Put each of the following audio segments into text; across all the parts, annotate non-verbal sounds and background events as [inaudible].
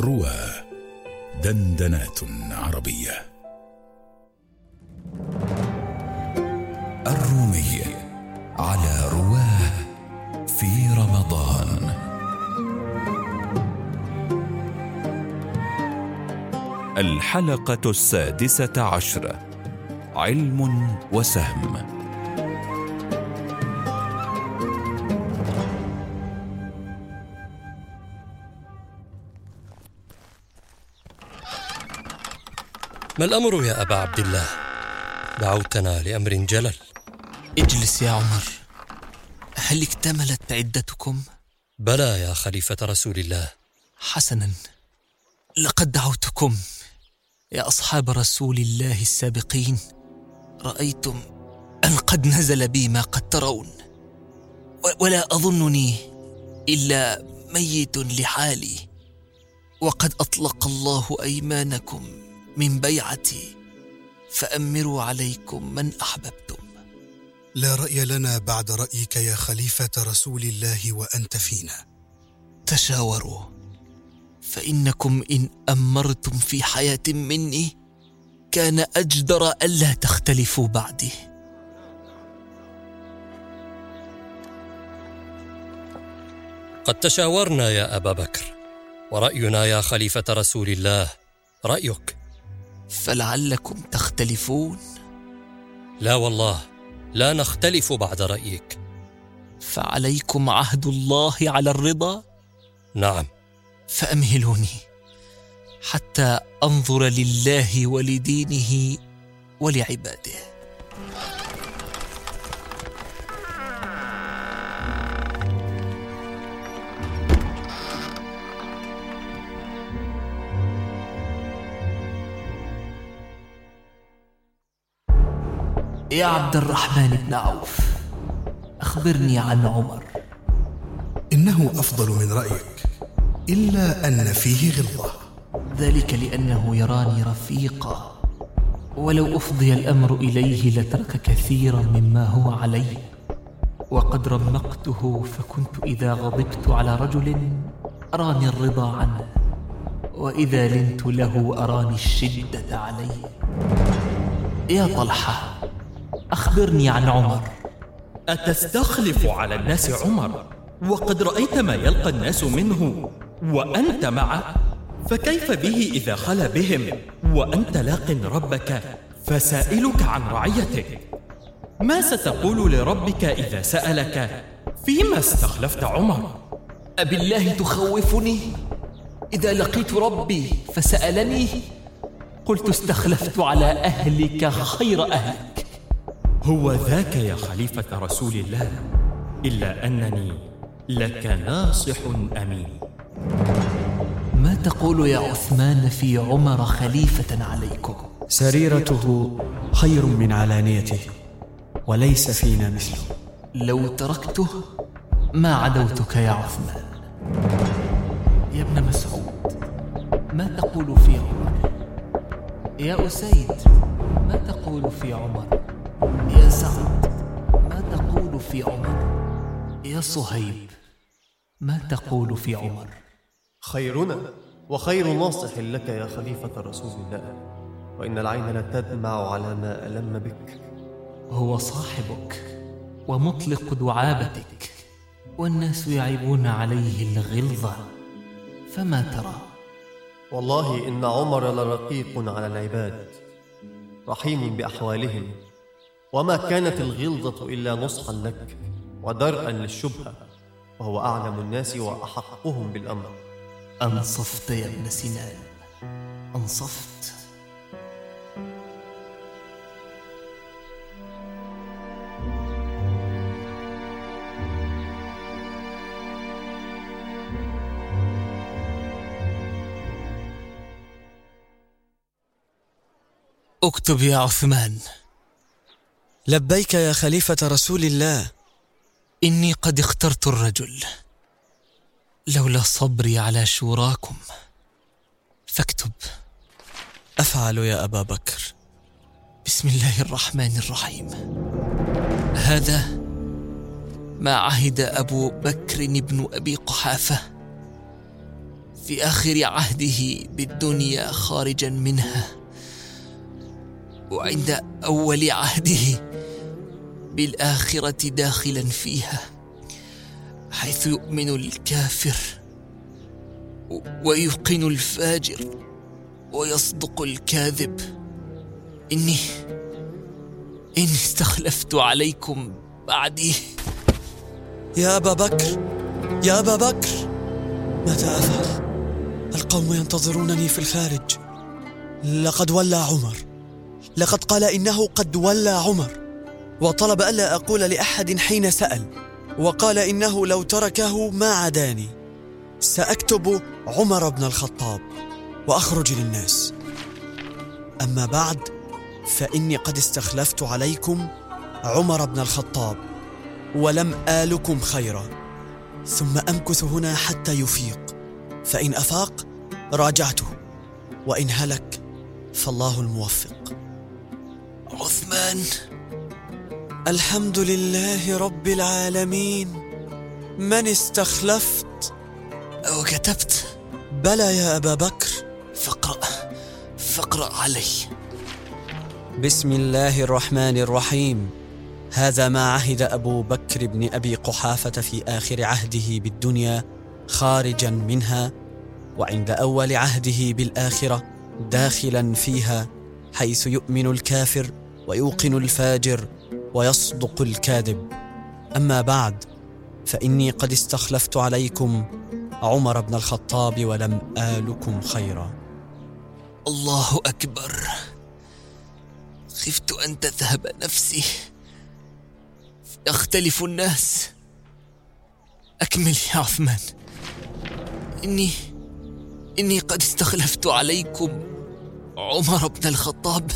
روى دندنات عربية. الرومي على رواه في رمضان. الحلقة السادسة عشرة. علم وسهم. ما الأمر يا أبا عبد الله؟ دعوتنا لأمر جلل. اجلس يا عمر. هل اكتملت عدتكم؟ بلى يا خليفة رسول الله. حسنا. لقد دعوتكم يا أصحاب رسول الله السابقين. رأيتم أن قد نزل بي ما قد ترون. ولا أظنني إلا ميت لحالي. وقد أطلق الله أيمانكم من بيعتي فأمروا عليكم من أحببتم. لا رأي لنا بعد رأيك يا خليفة رسول الله وأنت فينا. تشاوروا فإنكم إن أمرتم في حياة مني كان أجدر ألا تختلفوا بعدي. قد تشاورنا يا أبا بكر ورأينا يا خليفة رسول الله رأيك. فلعلكم تختلفون. لا والله لا نختلف بعد رأيك. فعليكم عهد الله على الرضا؟ نعم. فأمهلوني حتى أنظر لله ولدينه ولعباده. يا عبد الرحمن بن عوف أخبرني عن عمر. إنه أفضل من رأيك إلا أن فيه غلظة. ذلك لأنه يراني رفيقا ولو أفضي الأمر إليه لترك كثيرا مما هو عليه. وقد رمقته فكنت إذا غضبت على رجل أراني الرضا عنه وإذا لنت له أراني الشدة عليه. يا طلحة أخبرني عن عمر. أتستخلف على الناس عمر؟ وقد رأيت ما يلقى الناس منه. وأنت معه فكيف به إذا خلا بهم؟ وأنت لاق ربك فسائلك عن رعيتك. ما ستقول لربك إذا سألك؟ فيما استخلفت عمر؟ أبالله تخوفني؟ إذا لقيت ربي فسألني؟ قلت استخلفت على أهلك خير أهلك. هو ذاك يا خليفة رسول الله إلا أنني لك ناصح أمين. ما تقول يا عثمان في عمر خليفة عليكم؟ سريرته خير من علانيته وليس فينا مثله. لو تركته ما عدوتك يا عثمان؟ يا ابن مسعود ما تقول في عمر؟ يا أسيد ما تقول في عمر؟ يا سعد ما تقول في عمر؟ يا صهيب ما تقول في عمر؟ خيرنا وخير ناصح لك يا خليفة رسول الله وإن العين لتدمع على ما ألم بك. هو صاحبك ومطلق دعابتك والناس يعيبون عليه الغلظة فما ترى؟ والله إن عمر لرقيق على العباد رحيم بأحوالهم. وما كانت الغلظة إلا نصحا لك ودرءا للشبهة وهو أعلم الناس وأحقهم بالأمر. أنصفت يا ابن سنان. أنصفت. اكتب يا عثمان. لبيك يا خليفة رسول الله. إني قد اخترت الرجل. لولا صبري على شوراكم. فاكتب. أفعل يا أبا بكر. بسم الله الرحمن الرحيم. هذا ما عهد أبو بكر بن أبي قحافة في آخر عهده بالدنيا خارجا منها. وعند أول عهده بالآخرة داخلا فيها حيث يؤمن الكافر ويوقن الفاجر ويصدق الكاذب. إني إني استخلفت عليكم بعدي. يا أبا بكر يا أبا بكر. ماذا أفعل؟ القوم ينتظرونني في الخارج. لقد ولى عمر. لقد قال إنه قد ولى عمر وطلب ألا أقول لأحد حين سأل وقال إنه لو تركه ما عداني سأكتب عمر بن الخطاب وأخرج للناس. أما بعد فإني قد استخلفت عليكم عمر بن الخطاب ولم آلكم خيرا. ثم أمكث هنا حتى يفيق فإن أفاق راجعته وإن هلك فالله الموفق. عثمان الحمد لله رب العالمين. من استخلفت؟ وكتبت بلى يا أبا بكر. فاقرأ فاقرأ علي. بسم الله الرحمن الرحيم. هذا ما عهد أبو بكر بن أبي قحافة في آخر عهده بالدنيا خارجا منها وعند أول عهده بالآخرة داخلا فيها حيث يؤمن الكافر ويوقن الفاجر ويصدق الكاذب. أما بعد فإني قد استخلفت عليكم عمر بن الخطاب ولم آلكم خيرا. الله أكبر. خفت أن تذهب نفسي. يختلف الناس. أكمل يا عثمان. إني إني قد استخلفت عليكم عمر بن الخطاب.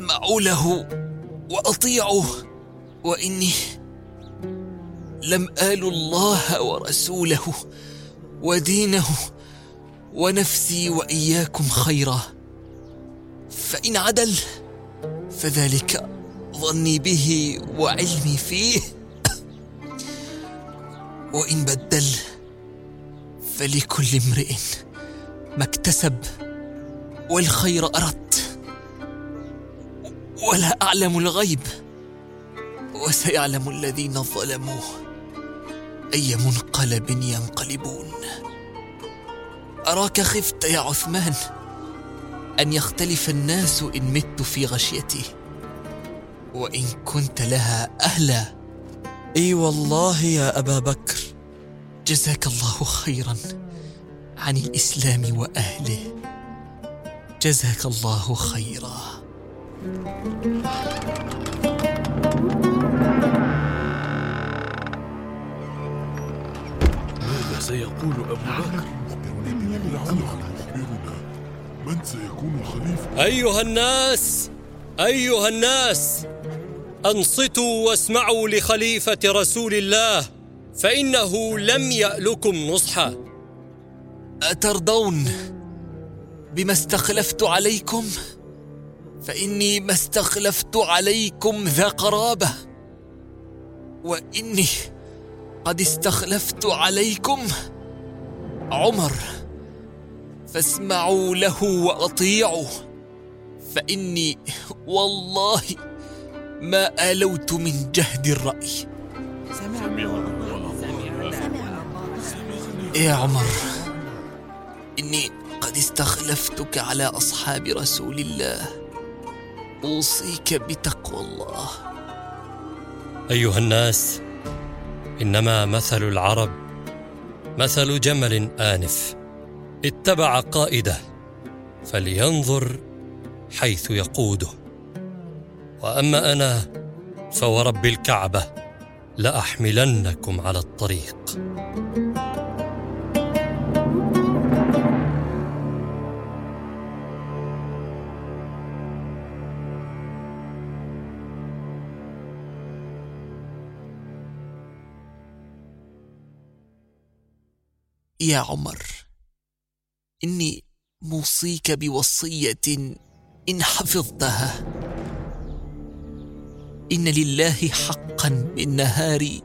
فاسمعوا له واطيعوا وإني لم آل الله ورسوله ودينه ونفسي وإياكم خيرا. فإن عدل فذلك ظني به وعلمي فيه. وإن بدل فلكل امرئ ما اكتسب والخير اردت ولا أعلم الغيب وسيعلم الذين ظلموا أي منقلب ينقلبون. أراك خفت يا عثمان أن يختلف الناس إن مت في غشيتي وإن كنت لها أهلا. إي والله يا أبا بكر. جزاك الله خيرا عن الإسلام وأهله. جزاك الله خيرا. ماذا سيقول أبو بكر؟ من سيكون الخليفة؟ أيها الناس أيها الناس أنصتوا واسمعوا لخليفة رسول الله فإنه لم يألكم نصحا أترضون بما استخلفت عليكم؟ فإني ما استخلفت عليكم ذا قرابة وإني قد استخلفت عليكم عمر. فاسمعوا له وأطيعوا فإني والله ما آلوت من جهد الرأي. يا عمر إني قد استخلفتك على أصحاب رسول الله. أوصيك بتقوى الله. أيها الناس إنما مثل العرب مثل جمل آنف. اتبع قائده فلينظر حيث يقوده. وأما أنا فورب الكعبة لأحملنكم على الطريق. يا عمر إني موصيك بوصية إن حفظتها. إن لله حقا بالنهار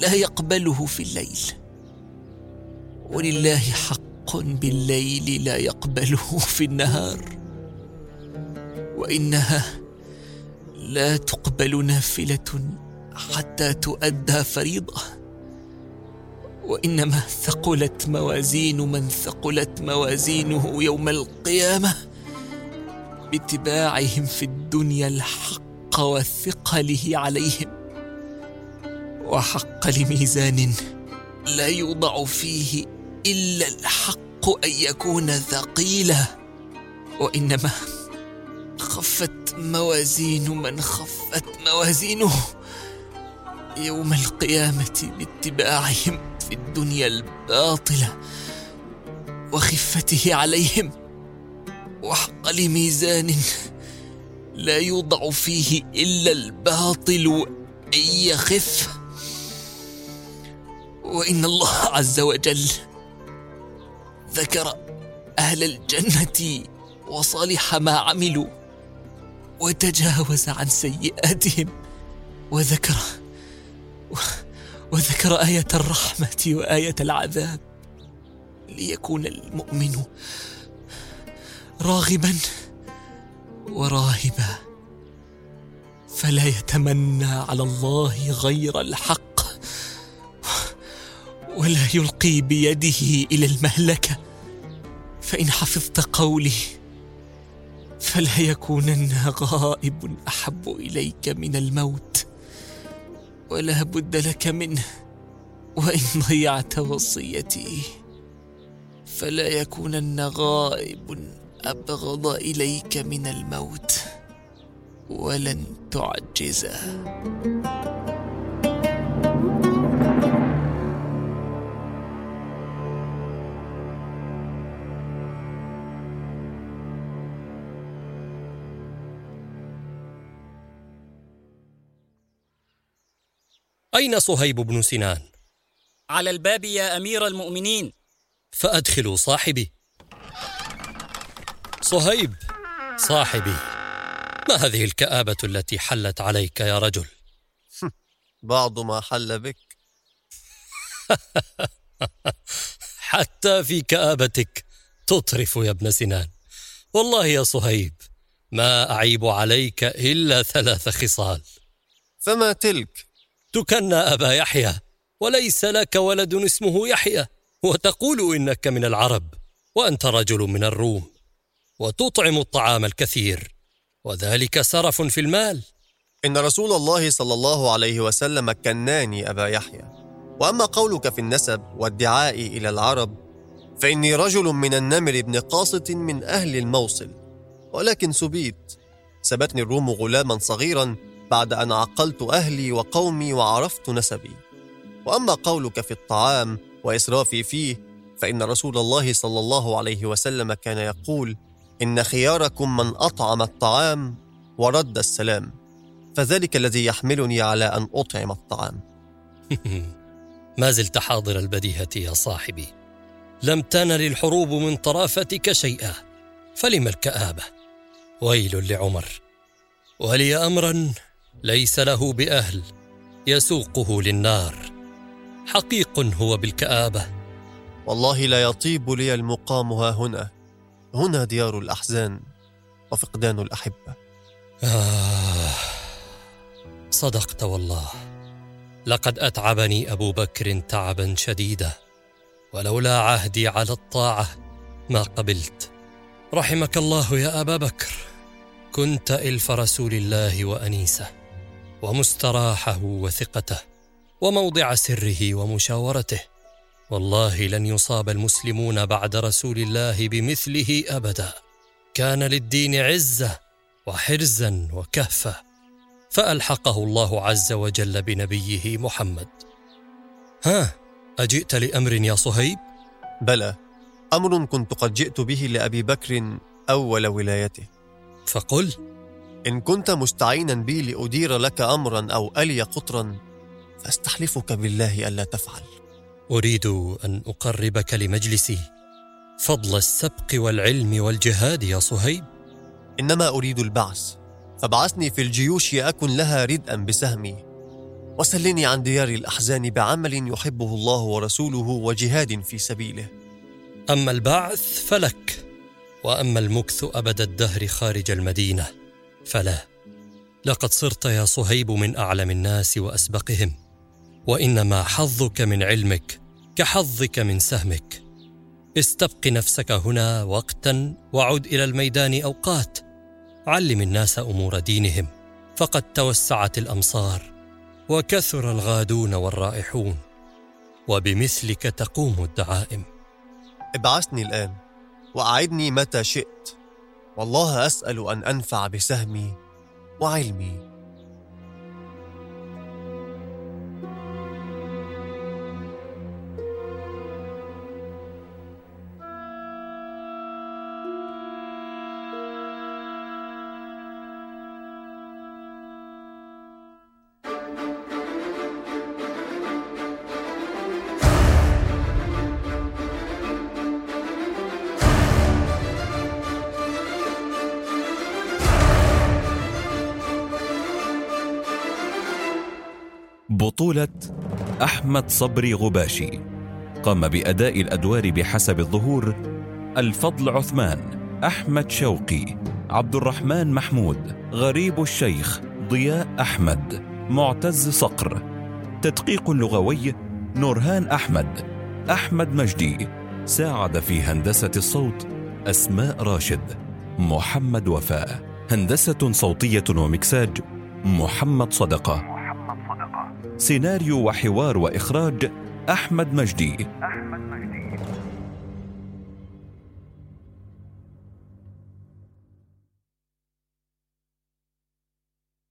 لا يقبله في الليل. ولله حق بالليل لا يقبله في النهار. وإنها لا تقبل نافلة حتى تؤدى فريضة. وإنما ثقلت موازين من ثقلت موازينه يوم القيامة باتباعهم في الدنيا الحق وثقله عليهم وحق لميزان لا يوضع فيه إلا الحق أن يكون ثقيلا وإنما خفت موازين من خفت موازينه يوم القيامة باتباعهم في الدنيا الباطلة وخفته عليهم وحق لميزان لا يوضع فيه إلا الباطل أن يخف. وإن الله عز وجل ذكر أهل الجنة وصالح ما عملوا وتجاوز عن سيئاتهم وذكر وذكر آية الرحمة وآية العذاب ليكون المؤمن راغبا وراهبا. فلا يتمنى على الله غير الحق ولا يلقي بيده إلى المهلكة. فإن حفظت قولي فلا يكونن غائب أحب إليك من الموت. ولا بد لك منه وإن ضيعت وصيتي فلا يكونن غائب أبغض إليك من الموت ولن تعجزه. أين صهيب بن سنان؟ على الباب يا أمير المؤمنين. فأدخلوا صاحبي. صهيب صاحبي ما هذه الكآبة التي حلت عليك يا رجل؟ [laughs] بعض ما حل بك. [laughs] حتى في كآبتك تطرف يا ابن سنان. والله يا صهيب ما أعيب عليك إلا ثلاث خصال. فما تلك؟ تكنى أبا يحيى وليس لك ولد اسمه يحيى وتقول إنك من العرب وأنت رجل من الروم وتطعم الطعام الكثير وذلك سرف في المال. إن رسول الله صلى الله عليه وسلم كناني أبا يحيى وأما قولك في النسب وادعاء إلى العرب فإني رجل من النمر بن قاسط من أهل الموصل ولكن سبيت سبتني الروم غلاما صغيرا بعد أن عقلت أهلي وقومي وعرفت نسبي. وأما قولك في الطعام وإسرافي فيه فإن رسول الله صلى الله عليه وسلم كان يقول إن خياركم من أطعم الطعام ورد السلام فذلك الذي يحملني على أن أطعم الطعام. [laughs] ما زلت حاضر البديهة يا صاحبي. لم تنل الحروب من طرافتك شيئا فلم الكآبة؟ ويل لعمر. ولي أمرا ليس له بأهل يسوقه للنار. حقيق هو بالكآبة. والله لا يطيب لي المقام ها هنا. هنا ديار الأحزان وفقدان الأحبة. آه صدقت والله. لقد أتعبني أبو بكر تعبا شديدا ولولا عهدي على الطاعة ما قبلت. رحمك الله يا أبا بكر. كنت إلف رسول الله وأنيسة. ومستراحه وثقته وموضع سره ومشاورته. والله لن يصاب المسلمون بعد رسول الله بمثله أبدا. كان للدين عزة وحرزا وكهفة. فألحقه الله عز وجل بنبيه محمد. ها أجئت لأمر يا صهيب؟ بلى أمر كنت قد جئت به لأبي بكر أول ولايته. فقل إن كنت مستعينا بي لأدير لك امرا أو ألي قطرا فاستحلفك بالله ألا تفعل. أريد أن أقربك لمجلسي. فضل السبق والعلم والجهاد يا صهيب. إنما أريد البعث فابعثني في الجيوش أكن لها ردءا بسهمي. وسلني عن ديار الأحزان بعمل يحبه الله ورسوله وجهاد في سبيله. أما البعث فلك وأما المكث أبد الدهر خارج المدينة. فلا لقد صرت يا صهيب من أعلم الناس وأسبقهم وإنما حظك من علمك كحظك من سهمك. استبق نفسك هنا وقتا وعد إلى الميدان أوقات. علم الناس أمور دينهم فقد توسعت الأمصار وكثر الغادون والرائحون وبمثلك تقوم الدعائم. ابعثني الآن وأعدني متى شئت. والله أسأل أن أنفع بسهمي وعلمي. بطولة أحمد صبري غباشي. قام بأداء الأدوار بحسب الظهور الفضل عثمان أحمد شوقي عبد الرحمن محمود غريب الشيخ ضياء أحمد معتز صقر. تدقيق لغوي نورهان أحمد أحمد مجدي. ساعد في هندسة الصوت أسماء راشد محمد وفاء. هندسة صوتية ومكساج محمد صدقة. سيناريو وحوار وإخراج أحمد مجدي.